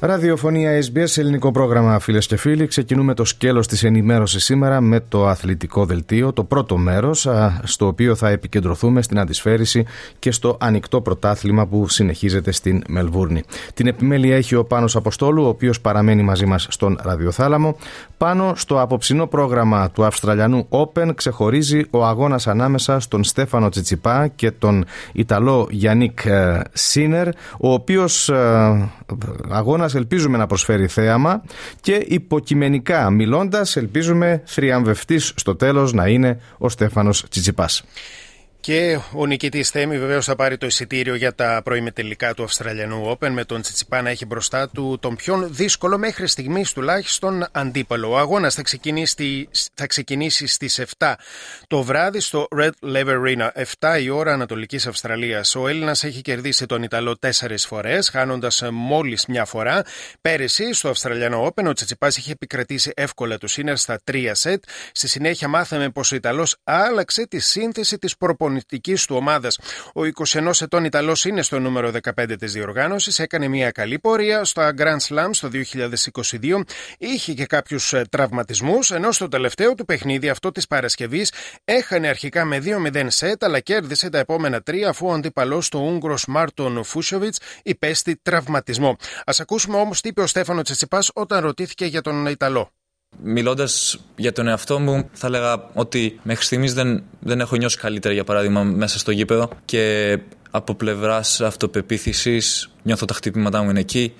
Ραδιοφωνία SBS, ελληνικό πρόγραμμα φίλες και φίλοι. Ξεκινούμε το σκέλος της ενημέρωσης σήμερα με το αθλητικό δελτίο, το πρώτο μέρος, στο οποίο θα επικεντρωθούμε στην αντισφαίριση και στο ανοιχτό πρωτάθλημα που συνεχίζεται στην Μελβούρνη. Την επιμέλεια έχει ο Πάνος Αποστόλου, ο οποίος παραμένει μαζί μας στον ραδιοθάλαμο. Πάνω στο απόψινό πρόγραμμα του Αυστραλιανού Open ξεχωρίζει ο αγώνας ανάμεσα στον Στέφανο Τσιτσιπά και τον Ιταλό Γιάννικ ε, Σίνερ, ο οποίος ε, αγώνα ελπίζουμε να προσφέρει θέαμα και υποκειμενικά μιλώντας ελπίζουμε θριαμβευτής στο τέλος να είναι ο Στέφανος Τσιτσιπάς. Και ο νικητής Θέμη βεβαίως θα πάρει το εισιτήριο για τα τελικά του Αυστραλιανού Open με τον Τσιτσιπά να έχει μπροστά του τον πιο δύσκολο μέχρι στιγμής τουλάχιστον αντίπαλο. Ο αγώνας θα ξεκινήσει, θα ξεκινήσει στις 7 το βράδυ στο Red Lever Arena, 7 η ώρα Ανατολικής Αυστραλίας. Ο Έλληνας έχει κερδίσει τον Ιταλό τέσσερις φορές, χάνοντας μόλις μια φορά. Πέρυσι στο Αυστραλιανό Open ο Τσιτσιπάς είχε επικρατήσει εύκολα του Σίνερ στα 3 σετ. Στη συνέχεια μάθαμε πως ο Ιταλός άλλαξε τη σύνθεση της προπονητική του ομάδας. Ο 21 ετών Ιταλός είναι στο νούμερο 15 της διοργάνωσης, έκανε μια καλή πορεία στο Grand Slam στο 2022, είχε και κάποιους ε, τραυματισμούς, ενώ στο τελευταίο του παιχνίδι αυτό της Παρασκευής έχανε αρχικά με 2-0 σετ, αλλά κέρδισε τα επόμενα τρία αφού ο αντίπαλο του Ούγγρος Μάρτον Φούσοβιτ υπέστη τραυματισμό. Α ακούσουμε όμως τι είπε ο Στέφανο Τσετσιπά όταν ρωτήθηκε για τον Ιταλό. Μιλώντας για τον εαυτό μου, θα έλεγα ότι μέχρι στιγμής δεν, δεν έχω νιώσει καλύτερα, για παράδειγμα, μέσα στο γήπεδο και από πλευράς αυτοπεποίθησης νιώθω τα χτυπήματά μου είναι εκεί.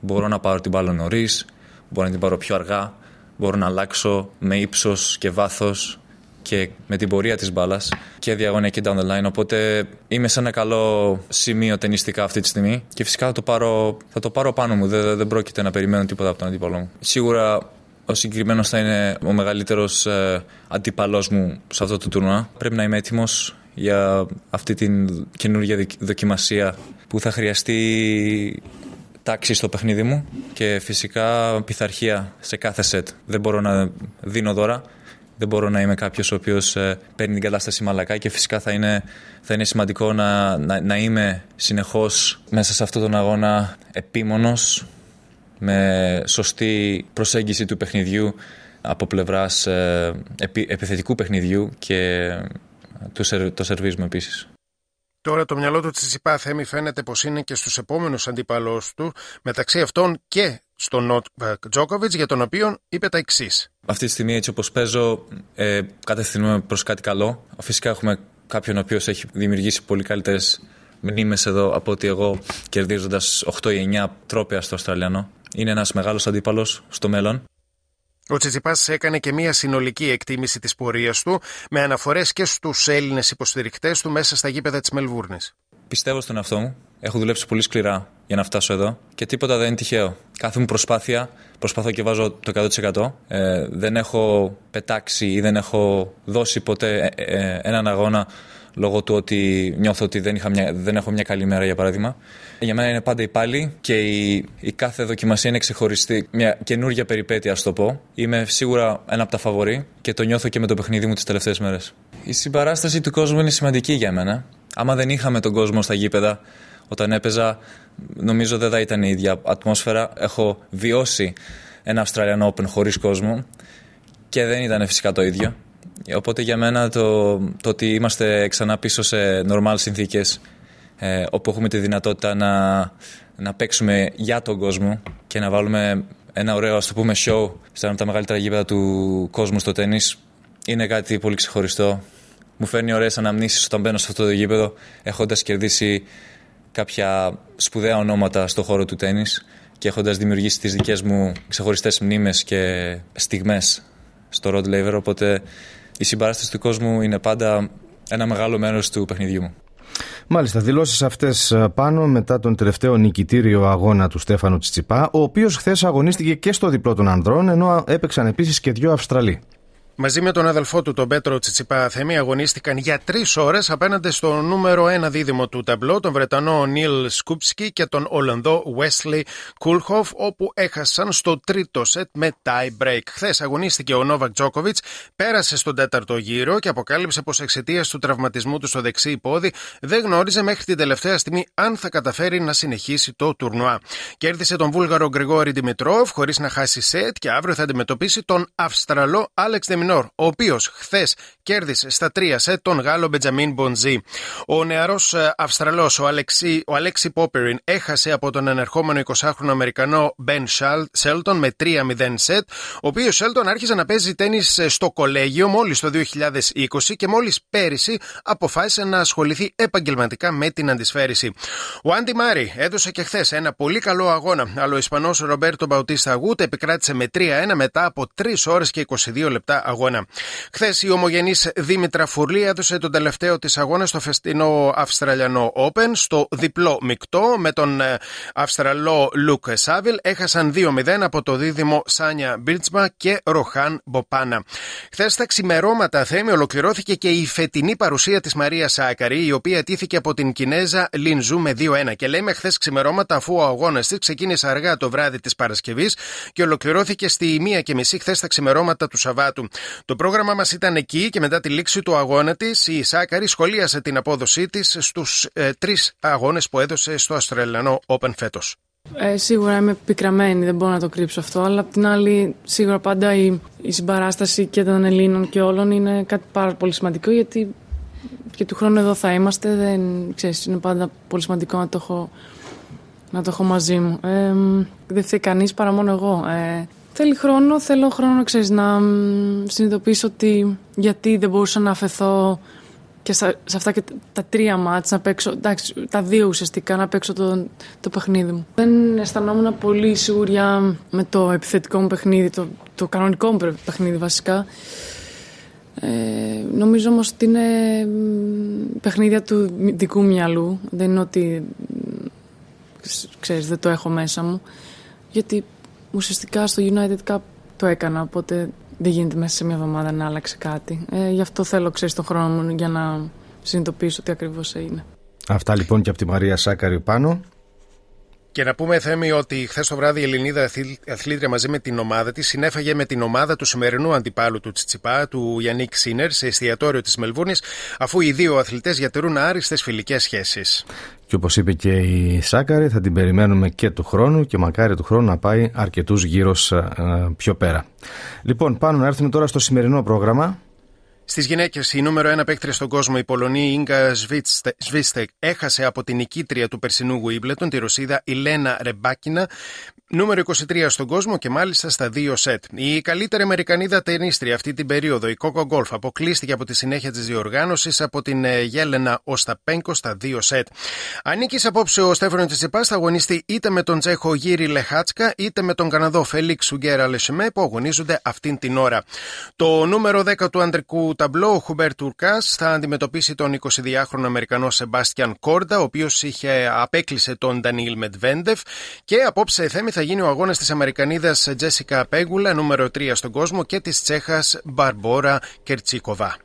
Μπορώ να πάρω την μπάλα νωρίς, μπορώ να την πάρω πιο αργά, μπορώ να αλλάξω με ύψος και βάθος και με την πορεία της μπάλας και διαγωνία και down the line. Οπότε είμαι σε ένα καλό σημείο ταινιστικά αυτή τη στιγμή και φυσικά θα το πάρω, θα το πάρω πάνω μου. Δεν, δεν πρόκειται να περιμένω τίποτα από τον αντίπαλό μου. Σίγουρα ο συγκεκριμένος θα είναι ο μεγαλύτερος ε, αντίπαλό μου σε αυτό το τουρνουά. Πρέπει να είμαι έτοιμος για αυτή την καινούργια δοκιμασία που θα χρειαστεί τάξη στο παιχνίδι μου και φυσικά πειθαρχία σε κάθε σετ. Δεν μπορώ να δίνω δώρα. Δεν μπορώ να είμαι κάποιος ο οποίος ε, παίρνει την κατάσταση μαλακά και φυσικά θα είναι, θα είναι σημαντικό να, να, να είμαι συνεχώς μέσα σε αυτόν τον αγώνα επίμονος με σωστή προσέγγιση του παιχνιδιού από πλευράς ε, επιθετικού παιχνιδιού και το, το σερβίζουμε επίσης. Τώρα το μυαλό του Τσιτσιπά Θέμη φαίνεται πως είναι και στους επόμενους αντίπαλους του μεταξύ αυτών και στον Νότ Τζόκοβιτς για τον οποίο είπε τα εξής. Αυτή τη στιγμή έτσι όπως παίζω ε, κατευθυνούμε προς κάτι καλό. Φυσικά έχουμε κάποιον ο οποίος έχει δημιουργήσει πολύ καλύτερες μνήμες εδώ από ότι εγώ κερδίζοντας 8 ή 9 τρόπια στο Αυστραλιανό είναι ένας μεγάλος αντίπαλος στο μέλλον. Ο Τσιτσιπάς έκανε και μια συνολική εκτίμηση της πορείας του, με αναφορές και στους Έλληνες υποστηρικτές του μέσα στα γήπεδα της Μελβούρνης. Πιστεύω στον εαυτό μου. Έχω δουλέψει πολύ σκληρά για να φτάσω εδώ και τίποτα δεν είναι τυχαίο. Κάθε μου προσπάθεια προσπαθώ και βάζω το 100%. Ε, δεν έχω πετάξει ή δεν έχω δώσει ποτέ ε, ε, έναν αγώνα λόγω του ότι νιώθω ότι δεν, είχα μια, δεν έχω μια καλή μέρα, για παράδειγμα. Για μένα είναι πάντα η πάλι και η, η κάθε δοκιμασία είναι ξεχωριστή. Μια καινούργια περιπέτεια, ας το πω. Είμαι σίγουρα ένα από τα φαβορή και το νιώθω και με το παιχνίδι μου τις τελευταίες μέρες. Η συμπαράσταση του κόσμου είναι σημαντική για μένα. Άμα δεν είχαμε τον κόσμο στα γήπεδα όταν έπαιζα, νομίζω δεν θα ήταν η ίδια ατμόσφαιρα. Έχω βιώσει ένα Australian Open χωρίς κόσμο και δεν ήταν φυσικά το ίδιο. Οπότε για μένα το, το ότι είμαστε ξανά πίσω σε normal συνθήκες ε, όπου έχουμε τη δυνατότητα να, να παίξουμε για τον κόσμο και να βάλουμε ένα ωραίο ας το πούμε show στα από τα μεγαλύτερα γήπεδα του κόσμου στο τέννις είναι κάτι πολύ ξεχωριστό. Μου φέρνει ωραίες αναμνήσεις όταν μπαίνω σε αυτό το γήπεδο έχοντας κερδίσει κάποια σπουδαία ονόματα στο χώρο του τέννις και έχοντας δημιουργήσει τις δικές μου ξεχωριστές μνήμες και στιγμές στο Rod Laver, οπότε η συμπαράσταση του κόσμου είναι πάντα ένα μεγάλο μέρος του παιχνιδιού μου. Μάλιστα, δηλώσεις αυτές ε, πάνω μετά τον τελευταίο νικητήριο αγώνα του Στέφανου Τσιτσιπά, ο οποίος χθες αγωνίστηκε και στο διπλό των ανδρών, ενώ έπαιξαν επίσης και δύο Αυστραλοί. Μαζί με τον αδελφό του, τον Πέτρο Τσιτσιπά Θέμη, αγωνίστηκαν για τρεις ώρες απέναντι στο νούμερο ένα δίδυμο του ταμπλό, τον Βρετανό Νίλ Σκούπσκι και τον Ολλανδό Wesley Κούλχοφ, όπου έχασαν στο τρίτο σετ με tie break. Χθες αγωνίστηκε ο Νόβακ Τζόκοβιτς, πέρασε στον τέταρτο γύρο και αποκάλυψε πως εξαιτίας του τραυματισμού του στο δεξί πόδι δεν γνώριζε μέχρι την τελευταία στιγμή αν θα καταφέρει να συνεχίσει το τουρνουά. Κέρδισε τον Βούλγαρο Γκριγόρη Δημητρόφ χωρίς να χάσει σετ και αύριο θα αντιμετωπίσει τον Αυστραλό Άλεξ Δεμινόρ, ο οποίος χθες κέρδισε στα τρία σετ τον Γάλλο Μπετζαμίν Μποντζή. Ο νεαρός ε, Αυστραλός, ο, Αλεξί, ο Αλέξη Πόπεριν, έχασε από τον ενερχόμενο 20χρονο Αμερικανό Μπεν Σέλτον με 3-0 σετ, ο οποίος Σέλτον άρχισε να παίζει τέννη ε, στο κολέγιο μόλις το 2020 και μόλις πέρυσι αποφάσισε να ασχοληθεί επαγγελματικά με την αντισφαίριση. Ο Άντι Μάρι έδωσε και χθες ένα πολύ καλό αγώνα, αλλά ο Ισπανός Ρομπέρτο Μπαουτίστα Γούτ επικράτησε με 3-1 μετά από 3 ώρες και 22 λεπτά αγώνα. Χθες η ομογενής Δήμητρα Φουρλή έδωσε τον τελευταίο της αγώνας στο φεστινό Αυστραλιανό Open στο διπλό μεικτό με τον ε, Αυστραλό Λουκ Σάβιλ. Έχασαν 2-0 από το δίδυμο Σάνια Μπίρτσμα και Ροχάν Μποπάνα. Χθες στα ξημερώματα θέμη ολοκληρώθηκε και η φετινή παρουσία της Μαρίας Σάκαρη, η οποία τήθηκε από την Κινέζα Λινζού με 2-1. Και λέμε χθες ξημερώματα αφού ο αγώνας της ξεκίνησε αργά το βράδυ της Παρασκευής και ολοκληρώθηκε στη μία και μισή χθες τα ξημερώματα του Σαββάτου. Το πρόγραμμα μας ήταν εκεί και μετά τη λήξη του αγώνα της, η Σάκαρη σχολίασε την απόδοσή της στους ε, τρεις αγώνες που έδωσε στο Αυστραλιανό Open φέτος. Ε, σίγουρα είμαι πικραμένη, δεν μπορώ να το κρύψω αυτό. Αλλά απ' την άλλη, σίγουρα πάντα η, η συμπαράσταση και των Ελλήνων και όλων είναι κάτι πάρα πολύ σημαντικό γιατί και του χρόνου εδώ θα είμαστε. Δεν, ξέρεις, είναι πάντα πολύ σημαντικό να το έχω, να το έχω μαζί μου. Ε, δεν φταίει κανείς παρά μόνο εγώ. Ε, Θέλει χρόνο, θέλω χρόνο ξέρεις, να συνειδητοποιήσω ότι γιατί δεν μπορούσα να αφαιθώ και σε αυτά και τα τρία μάτς να παίξω, εντάξει, τα δύο ουσιαστικά να παίξω το, το παιχνίδι μου. Δεν αισθανόμουν πολύ σίγουρια με το επιθετικό μου παιχνίδι, το, το κανονικό μου παιχνίδι βασικά. Ε, νομίζω όμως ότι είναι παιχνίδια του δικού μυαλού, δεν είναι ότι ξέρεις, δεν το έχω μέσα μου. Γιατί ουσιαστικά στο United Cup το έκανα, οπότε δεν γίνεται μέσα σε μια εβδομάδα να άλλαξε κάτι. Ε, γι' αυτό θέλω, ξέρεις, τον χρόνο μου για να συνειδητοποιήσω τι ακριβώς είναι. Αυτά λοιπόν και από τη Μαρία Σάκαρη πάνω. Και να πούμε, Θέμη, ότι χθες το βράδυ η Ελληνίδα αθλήτρια μαζί με την ομάδα της συνέφαγε με την ομάδα του σημερινού αντιπάλου του Τσιτσιπά, του Γιάννικ Σίνερ, σε εστιατόριο της Μελβούνης, αφού οι δύο αθλητές διατηρούν άριστες φιλικές σχέσεις. Και όπως είπε και η Σάκαρη, θα την περιμένουμε και του χρόνου και μακάρι του χρόνου να πάει αρκετούς γύρω πιο πέρα. Λοιπόν, πάνω να έρθουμε τώρα στο σημερινό πρόγραμμα. Στις γυναίκες, η νούμερο 1 παίκτρια στον κόσμο, η Πολωνή Ίγκα Σβίστεκ, έχασε από την νικήτρια του περσινού Γουίμπλετον, τη Ρωσίδα Ηλένα Ρεμπάκινα, νούμερο 23 στον κόσμο και μάλιστα στα δύο σετ. Η καλύτερη Αμερικανίδα ταινίστρια αυτή την περίοδο, η Coco Golf, αποκλείστηκε από τη συνέχεια της διοργάνωσης από την ε, Γέλενα Οσταπέγκο στα δύο σετ. Ανήκεις απόψε ο Στέφανος Τσιπά θα αγωνιστεί είτε με τον Τσέχο Γύρι Λεχάτσκα είτε με τον Καναδό Φέλιξ Σουγκέρα Λεσιμέ που αγωνίζονται αυτήν την ώρα. Το νούμερο 10 του ανδρικού ταμπλό, ο Χουμπέρ Τουρκάς, θα αντιμετωπίσει τον 22χρονο Αμερικανό Σεμπάστιαν Κόρντα, ο οποίος απέκλεισε τον Ντανίλ Μετβέντεφ και απόψε θέμη θα γίνει ο αγώνας της Αμερικανίδας Τζέσικα Πέγκουλα, νούμερο 3 στον κόσμο, και της Τσέχας Μπαρμπόρα Κερτσίκοβα.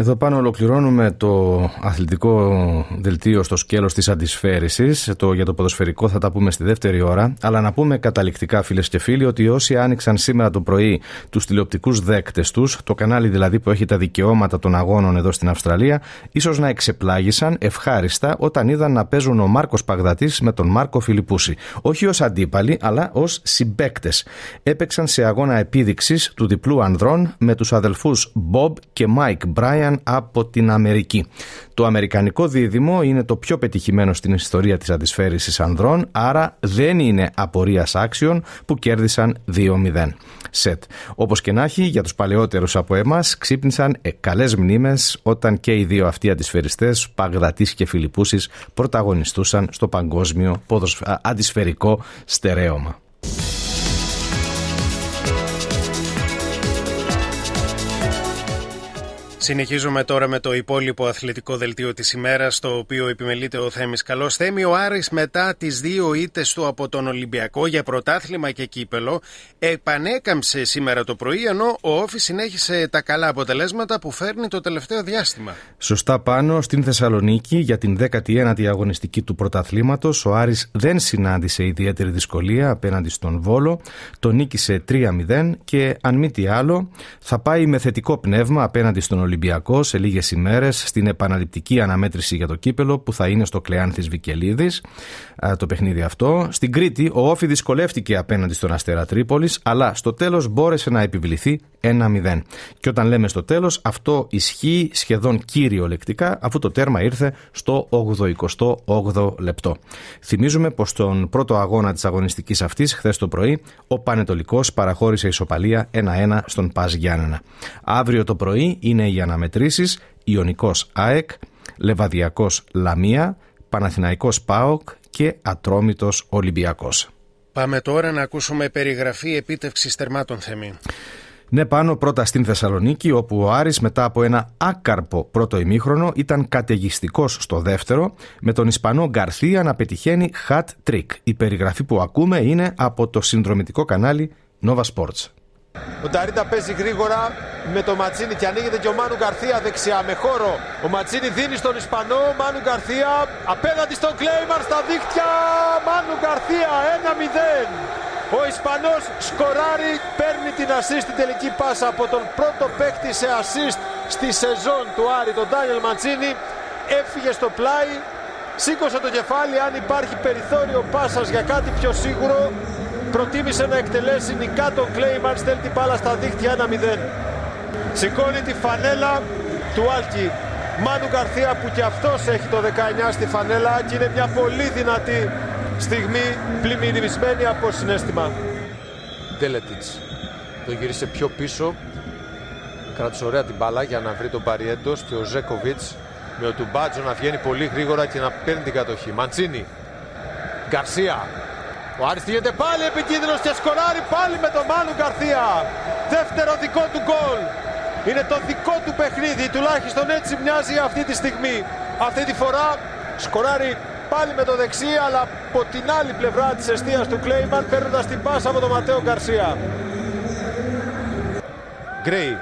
Εδώ πάνω ολοκληρώνουμε το αθλητικό δελτίο στο σκέλος της αντισφαίρησης. Το, για το ποδοσφαιρικό θα τα πούμε στη δεύτερη ώρα. Αλλά να πούμε καταληκτικά φίλες και φίλοι ότι όσοι άνοιξαν σήμερα το πρωί τους τηλεοπτικούς δέκτες τους, το κανάλι δηλαδή που έχει τα δικαιώματα των αγώνων εδώ στην Αυστραλία, ίσως να εξεπλάγησαν ευχάριστα όταν είδαν να παίζουν ο Μάρκος Παγδατής με τον Μάρκο Φιλιππούση. Όχι ως αντίπαλοι, αλλά ως συμπέκτες. Έπαιξαν σε αγώνα επίδειξης του διπλού ανδρών με τους αδελφούς Bob και Mike Bryan από την Αμερική. Το αμερικανικό δίδυμο είναι το πιο πετυχημένο στην ιστορία της αντισφαίρησης ανδρών, άρα δεν είναι απορίας άξιων που κέρδισαν 2-0. Σετ. Όπως και να έχει, για τους παλαιότερους από εμάς ξύπνησαν ε, καλές μνήμες όταν και οι δύο αυτοί αντισφαιριστές, Παγδατής και Φιλιππούσης, πρωταγωνιστούσαν στο παγκόσμιο αντισφαιρικό στερέωμα. Συνεχίζουμε τώρα με το υπόλοιπο αθλητικό δελτίο της ημέρας το οποίο επιμελείται ο Θέμης Καλός Θέμη. Ο Άρης μετά τις δύο ήττες του από τον Ολυμπιακό για πρωτάθλημα και κύπελο επανέκαμψε σήμερα το πρωί ενώ ο Όφη συνέχισε τα καλά αποτελέσματα που φέρνει το τελευταίο διάστημα. Σωστά πάνω στην Θεσσαλονίκη για την 19η αγωνιστική του πρωταθλήματος ο Άρης δεν συνάντησε ιδιαίτερη δυσκολία απέναντι στον Βόλο, τον νίκησε 3-0 και αν μη τι άλλο θα πάει με θετικό πνεύμα απέναντι στον Ολυμπιακό σε λίγες ημέρες στην επαναληπτική αναμέτρηση για το κύπελο που θα είναι στο Κλεάνθη Βικελίδης. Το παιχνίδι αυτό. Στην Κρήτη, ο Όφη δυσκολεύτηκε απέναντι στον Αστέρα Τρίπολης, αλλά στο τέλος μπόρεσε να επιβληθεί 1-0. Και όταν λέμε στο τέλος, αυτό ισχύει σχεδόν κυριολεκτικά αφού το τέρμα ήρθε στο 88ο λεπτό. Θυμίζουμε πως στον πρώτο αγώνα της αγωνιστικής αυτής, χθες το πρωί, ο Πανετολικός παραχώρησε ισοπαλία 1-1 στον Πας Γιάννενα. Αύριο το πρωί είναι οι αναμετρήσεις Ιωνικός ΑΕΚ, Λεβαδιακός Λαμία, Παναθηναϊκός ΠΑΟΚ και Ατρόμητος Ολυμπιακός. Πάμε τώρα να ακούσουμε περιγραφή επίτευξης τερμάτων θεμή. Ναι, πάνω πρώτα στην Θεσσαλονίκη, όπου ο Άρης μετά από ένα άκαρπο πρώτο ημίχρονο ήταν καταιγιστικός στο δεύτερο, με τον Ισπανό Γκαρθία να πετυχαίνει hat trick. Η περιγραφή που ακούμε είναι από το συνδρομητικό κανάλι Nova Sports. Ο Νταρίτα παίζει γρήγορα με το Ματσίνη και ανοίγεται και ο Μάνου Γκαρθία δεξιά με χώρο. Ο Ματσίνη δίνει στον Ισπανό, Μάνου Γκαρθία απέναντι στον Κλέιμαρ στα δίχτυα. Μάνου Γκαρθία 1-0. Ο Ισπανός σκοράρει, παίρνει την assist στην τελική πάσα από τον πρώτο παίκτη σε assist στη σεζόν του Άρη, τον Ντάνιελ Ματσίνη. Έφυγε στο πλάι, σήκωσε το κεφάλι αν υπάρχει περιθώριο πάσας για κάτι πιο σίγουρο προτίμησε να εκτελέσει νικά τον Κλέιμαν, στέλνει την μπάλα στα δίχτυα 1-0. Σηκώνει τη φανέλα του Άλκη. Μάνου Καρθία που και αυτός έχει το 19 στη φανέλα και είναι μια πολύ δυνατή στιγμή πλημμυρισμένη από συνέστημα. Ντέλετιτς το γύρισε πιο πίσω κράτησε ωραία την μπάλα για να βρει τον Παριέντος και ο Ζέκοβιτς με ο Τουμπάτζο να βγαίνει πολύ γρήγορα και να παίρνει την κατοχή. Μαντσίνη, Γκαρσία, ο Άρης γίνεται πάλι επικίνδυνος και σκοράρει πάλι με τον Μάνου Γκαρθία. Δεύτερο δικό του γκολ. Είναι το δικό του παιχνίδι, τουλάχιστον έτσι μοιάζει αυτή τη στιγμή. Αυτή τη φορά σκοράρει πάλι με το δεξί, αλλά από την άλλη πλευρά της αιστείας του Κλέιμαν, παίρνοντας την πάσα από τον Ματέο Γκαρσία. Γκρέι.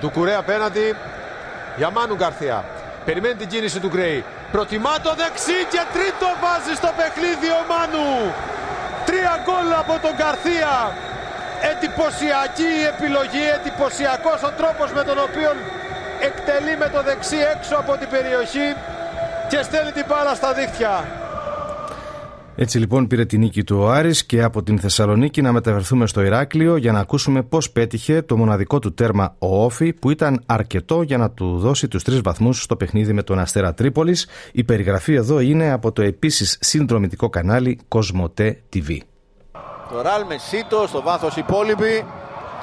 Ντουκουρέ απέναντι για Μάνου Γκαρθία. Περιμένει την κίνηση του Γκρέι. Προτιμά το δεξί και τρίτο βάζει στο παιχνίδι ο Μάνου. Τρία γκολ από τον Καρθία. Εντυπωσιακή η επιλογή, εντυπωσιακός ο τρόπος με τον οποίο εκτελεί με το δεξί έξω από την περιοχή και στέλνει την μπάλα στα δίχτυα. Έτσι λοιπόν πήρε την νίκη του ο Άρης και από την Θεσσαλονίκη να μεταφερθούμε στο Ηράκλειο για να ακούσουμε πώς πέτυχε το μοναδικό του τέρμα ο Όφη που ήταν αρκετό για να του δώσει τους τρεις βαθμούς στο παιχνίδι με τον Αστέρα Τρίπολης. Η περιγραφή εδώ είναι από το επίσης συνδρομητικό κανάλι Κοσμοτέ TV. Το Ραλ Μεσίτο στο βάθος υπόλοιπη.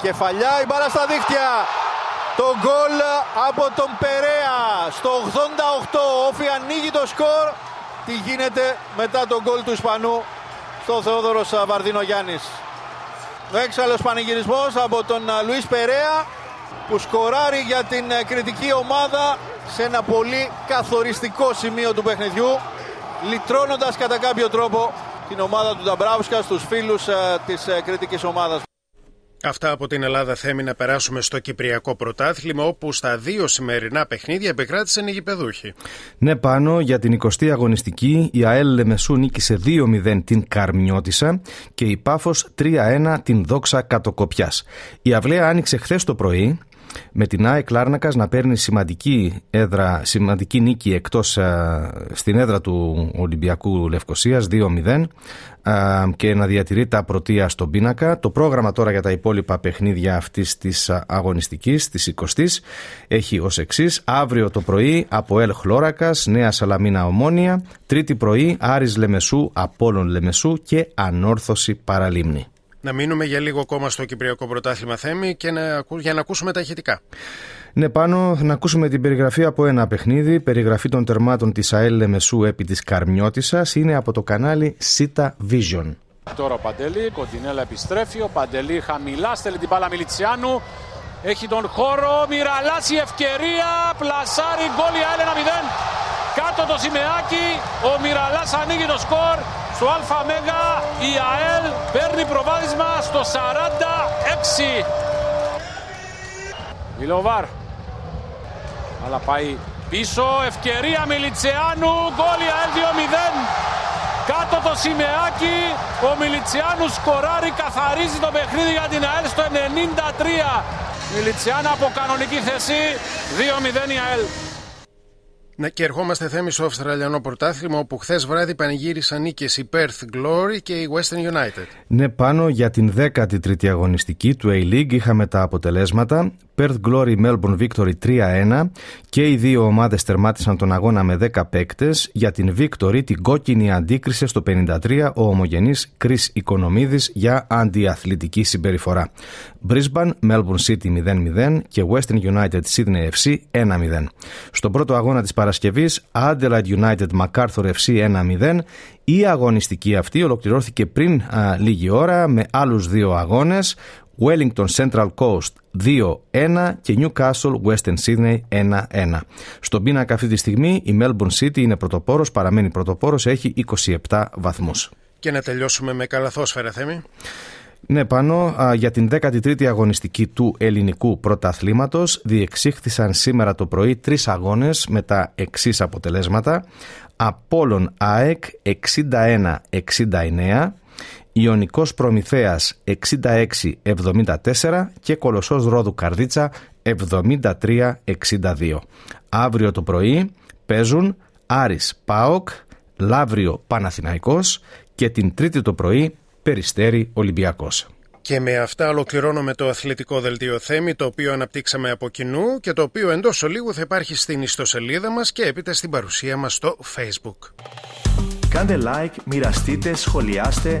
Κεφαλιά η μπάλα στα δίχτυα. Το γκολ από τον Περέα στο 88. Όφη ανοίγει το σκορ τι γίνεται μετά τον γκολ του Ισπανού στο Θεόδωρος Βαρδίνο Γιάννης. Ο έξαλλος πανηγυρισμός από τον Λουίς Περέα που σκοράρει για την κριτική ομάδα σε ένα πολύ καθοριστικό σημείο του παιχνιδιού λυτρώνοντας κατά κάποιο τρόπο την ομάδα του Νταμπράουσκα στους φίλους της κριτικής ομάδας. Αυτά από την Ελλάδα θέμη να περάσουμε στο Κυπριακό Πρωτάθλημα, όπου στα δύο σημερινά παιχνίδια επικράτησαν οι γηπεδούχοι. Ναι, πάνω για την 20η αγωνιστική, η ΑΕΛ Λεμεσού νίκησε 2-0 την Καρμιώτησα και η Πάφος 3-1 την Δόξα Κατοκοπιάς. Η Αυλαία άνοιξε χθες το πρωί με την ΑΕΚ Λάρνακας να παίρνει σημαντική, έδρα, σημαντική νίκη εκτός στην έδρα του Ολυμπιακού Λευκοσίας 2-0 και να διατηρεί τα πρωτεία στον πίνακα. Το πρόγραμμα τώρα για τα υπόλοιπα παιχνίδια αυτής της αγωνιστικής, της 20 έχει ως εξής. Αύριο το πρωί από Ελ Χλώρακας, Νέα Σαλαμίνα Ομόνια. Τρίτη πρωί Άρης Λεμεσού, Απόλλων Λεμεσού και Ανόρθωση Παραλίμνη. Να μείνουμε για λίγο ακόμα στο Κυπριακό Πρωτάθλημα Θέμη και να, για να ακούσουμε τα ηχητικά. Ναι, πάνω να ακούσουμε την περιγραφή από ένα παιχνίδι. Περιγραφή των τερμάτων της ΑΕΛ Λεμεσού επί της Καρμιώτισσας είναι από το κανάλι Sita Vision. Τώρα ο Παντελή, Κοντινέλα επιστρέφει. Ο Παντελή χαμηλά στέλνει την μπάλα Μιλιτσιάνου. Έχει τον χώρο, μοιραλάσει ευκαιρία, πλασάρει γκολ για 1-0. Κάτω το σημαίακι, ο Μιραλάς ανοίγει το σκορ στο ΑΜ η ΑΕΛ παίρνει προβάδισμα στο 46. Μιλοβάρ. Αλλά πάει πίσω, ευκαιρία Μιλιτσεάνου, γκολ η ΑΕΛ 2-0. Κάτω το σημαίακι, ο Μιλιτσιάνου σκοράρει, καθαρίζει το παιχνίδι για την ΑΕΛ στο 93. Μιλιτσιάνου από κανονική θέση, 2-0 η ΑΕΛ. Ναι, και ερχόμαστε θέμη στο Αυστραλιανό Πρωτάθλημα, όπου χθες βράδυ πανηγύρισαν νίκες η Perth Glory και η Western United. Ναι, πάνω για την 13η αγωνιστική του A-League είχαμε τα αποτελέσματα. Perth Glory Melbourne Victory 3-1 και οι δύο ομάδες τερμάτισαν τον αγώνα με 10 παίκτες. Για την Victory την κόκκινη αντίκρισε στο 53 ο ομογενής Chris Οικονομίδης για αντιαθλητική συμπεριφορά. Brisbane Melbourne City 0-0 και Western United Sydney FC 1-0. Στον πρώτο αγώνα της Παρασκευής Adelaide United MacArthur FC 1-0 η αγωνιστική αυτή ολοκληρώθηκε πριν α, λίγη ώρα με άλλους δύο αγώνες. Wellington Central Coast 2-1 και Newcastle Western Sydney 1-1. Στον πίνακα αυτή τη στιγμή η Melbourne City είναι πρωτοπόρος, παραμένει πρωτοπόρος, έχει 27 βαθμούς. Και να τελειώσουμε με καλαθόσφαιρα, Θέμη. Ναι, πάνω α, για την 13η αγωνιστική του ελληνικού πρωταθλήματος διεξήχθησαν σήμερα το πρωί τρεις αγώνες με τα εξής αποτελέσματα. Απόλλων ΑΕΚ 61-69, Ιωνικός Προμηθέας 66-74 και Κολοσσός Ρόδου Καρδίτσα 73-62. Αύριο το πρωί παίζουν Άρης Πάοκ, Λαύριο Παναθηναϊκός και την Τρίτη το πρωί Περιστέρη Ολυμπιακός. Και με αυτά ολοκληρώνουμε το αθλητικό δελτίο θέμη το οποίο αναπτύξαμε από κοινού και το οποίο εντός ολίγου θα υπάρχει στην ιστοσελίδα μας και έπειτα στην παρουσία μας στο Facebook. Κάντε like, μοιραστείτε, σχολιάστε,